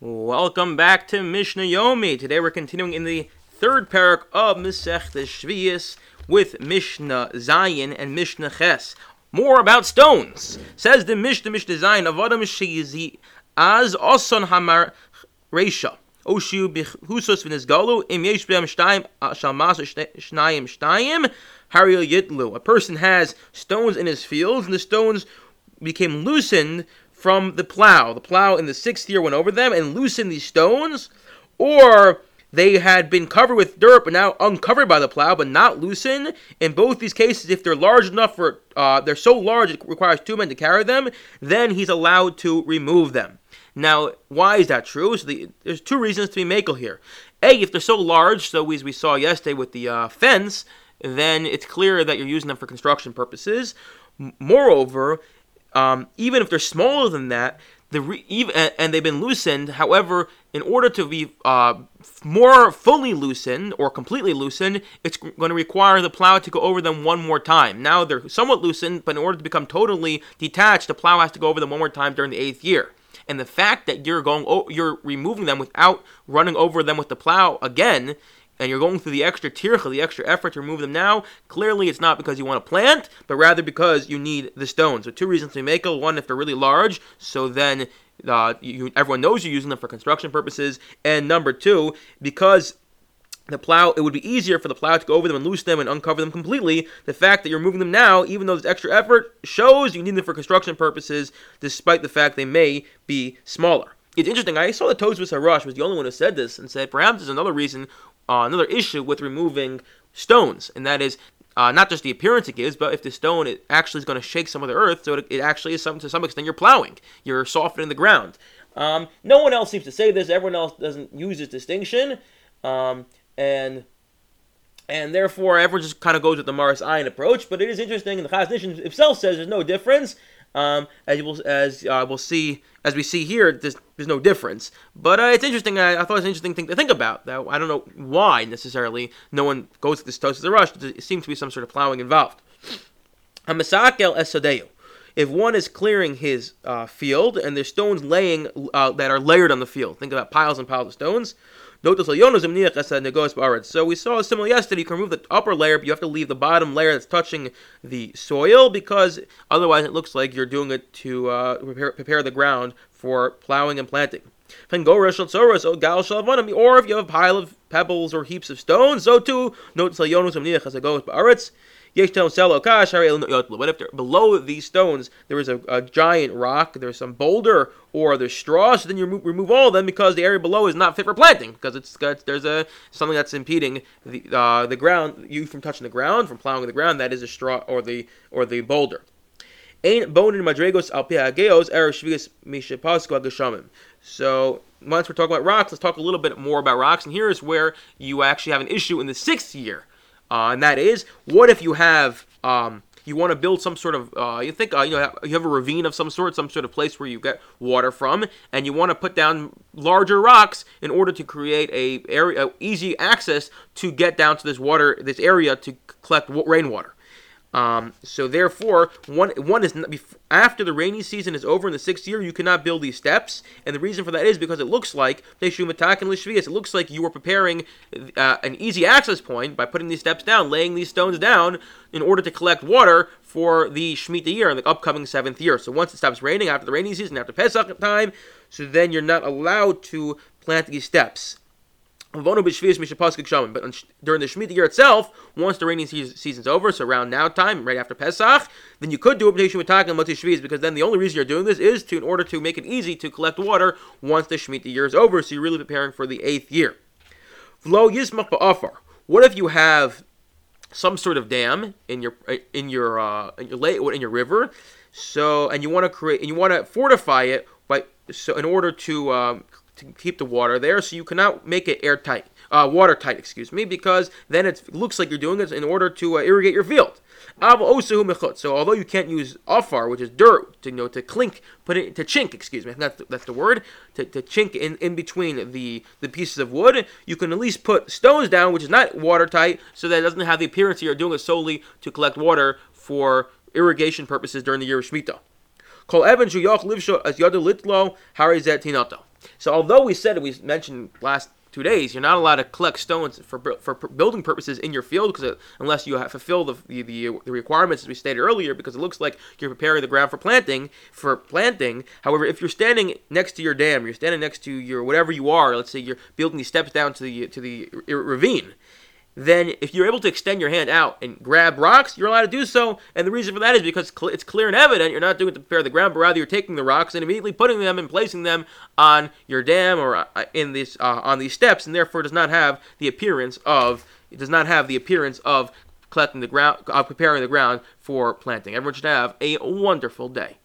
Welcome back to Mishnah Yomi. Today we're continuing in the third perek of Masech Shviis with Mishnah Zayin and Mishnah Ches. More about stones. Says the Mishnah Mishnah Zayin of Adam Shizi as Oson Hamar Reisha. Oshu bichusos v'nizgalu im yesh b'em shtayim shalmas shnayim shtayim hariyel yitlu. A person has stones in his fields, and the stones became loosened from the plow. The plow in the sixth year went over them and loosened these stones, or they had been covered with dirt but now uncovered by the plow but not loosened. In both these cases, if they're large enough for, uh, they're so large it requires two men to carry them, then he's allowed to remove them. Now, why is that true? So the, there's two reasons to be makel here. A, if they're so large, so as we saw yesterday with the uh, fence, then it's clear that you're using them for construction purposes. Moreover, um, even if they're smaller than that, the re- even, and they've been loosened. However, in order to be uh, more fully loosened or completely loosened, it's going to require the plow to go over them one more time. Now they're somewhat loosened, but in order to become totally detached, the plow has to go over them one more time during the eighth year. And the fact that you're going, you're removing them without running over them with the plow again and you're going through the extra tircha, the extra effort to remove them now, clearly it's not because you want to plant, but rather because you need the stones. So two reasons to make it. One, if they're really large, so then uh, you, everyone knows you're using them for construction purposes. And number two, because the plow, it would be easier for the plow to go over them and loose them and uncover them completely. The fact that you're moving them now, even though there's extra effort, shows you need them for construction purposes, despite the fact they may be smaller. It's interesting. I saw that Tosfos Harash was the only one who said this and said perhaps there's another reason uh, another issue with removing stones, and that is uh, not just the appearance it gives, but if the stone it actually is going to shake some of the earth, so it, it actually is some to some extent you're plowing, you're softening the ground. Um, no one else seems to say this. Everyone else doesn't use this distinction, um, and and therefore everyone just kind of goes with the Maris Ayin approach. But it is interesting, and the Chazon Ish himself says there's no difference. Um, as we'll as uh, we'll see as we see here, there's, there's no difference. But uh, it's interesting. I, I, thought it's an interesting thing to think about. That I don't know why necessarily no one goes to this Tosfos Harash. There seems to be some sort of plowing involved. Hamasakel esadeu. If one is clearing his uh, field and there's stones laying uh, that are layered on the field, think about piles and piles of stones. So we saw a similar yesterday. You can remove the upper layer, but you have to leave the bottom layer that's touching the soil because otherwise it looks like you're doing it to uh, prepare, prepare the ground for plowing and planting. Or if you have a pile of pebbles or heaps of stones, so too, note but if below these stones there is a, a, giant rock, there's some boulder, or there's straw, so then you remove, remove all of them because the area below is not fit for planting because it's got there's a something that's impeding the uh, the ground you from touching the ground, from plowing the ground. That is a straw or the or the boulder. Ein bonin madregos al geos shvigas mishapasko So once we're talking about rocks, let's talk a little bit more about rocks. And here is where you actually have an issue in the sixth year uh, and that is, what if you have um, you want to build some sort of uh, you think uh, you know you have a ravine of some sort, some sort of place where you get water from, and you want to put down larger rocks in order to create a area easy access to get down to this water this area to collect rainwater. Um, so therefore, one one is after the rainy season is over in the sixth year, you cannot build these steps, and the reason for that is because it looks like It looks like you were preparing uh, an easy access point by putting these steps down, laying these stones down in order to collect water for the Shemitah year in the upcoming seventh year. So once it stops raining after the rainy season, after Pesach time, so then you're not allowed to plant these steps. But during the Shemitah year itself, once the rainy season is over, so around now time, right after Pesach, then you could do a petition with Taka and Shviz because then the only reason you're doing this is to in order to make it easy to collect water once the Shemitah year is over. So you're really preparing for the eighth year. V'lo yismach ba'afar. What if you have some sort of dam in your in your uh, in your lake in your river, so and you want to create and you want to fortify it, but so in order to um, to keep the water there, so you cannot make it airtight, uh, watertight, excuse me, because then it looks like you're doing it in order to uh, irrigate your field. So although you can't use afar, which is dirt, to you know to clink, put it to chink, excuse me, that's that's the word, to, to chink in, in between the the pieces of wood, you can at least put stones down, which is not watertight, so that it doesn't have the appearance you're doing it solely to collect water for irrigation purposes during the year of Shemitah. Kol Evan Shuyach Livsho as Yada Litlo Harizet Tinato. So although we said we mentioned last two days, you're not allowed to collect stones for for building purposes in your field because unless you fulfill the, the, the the requirements as we stated earlier, because it looks like you're preparing the ground for planting for planting. However, if you're standing next to your dam, you're standing next to your whatever you are. Let's say you're building these steps down to the to the ravine then if you're able to extend your hand out and grab rocks, you're allowed to do so. And the reason for that is because it's clear and evident you're not doing it to prepare the ground, but rather you're taking the rocks and immediately putting them and placing them on your dam or uh, in this uh, on these steps, and therefore does not have the appearance of it does not have the appearance of collecting the ground, uh, preparing the ground for planting. Everyone should have a wonderful day.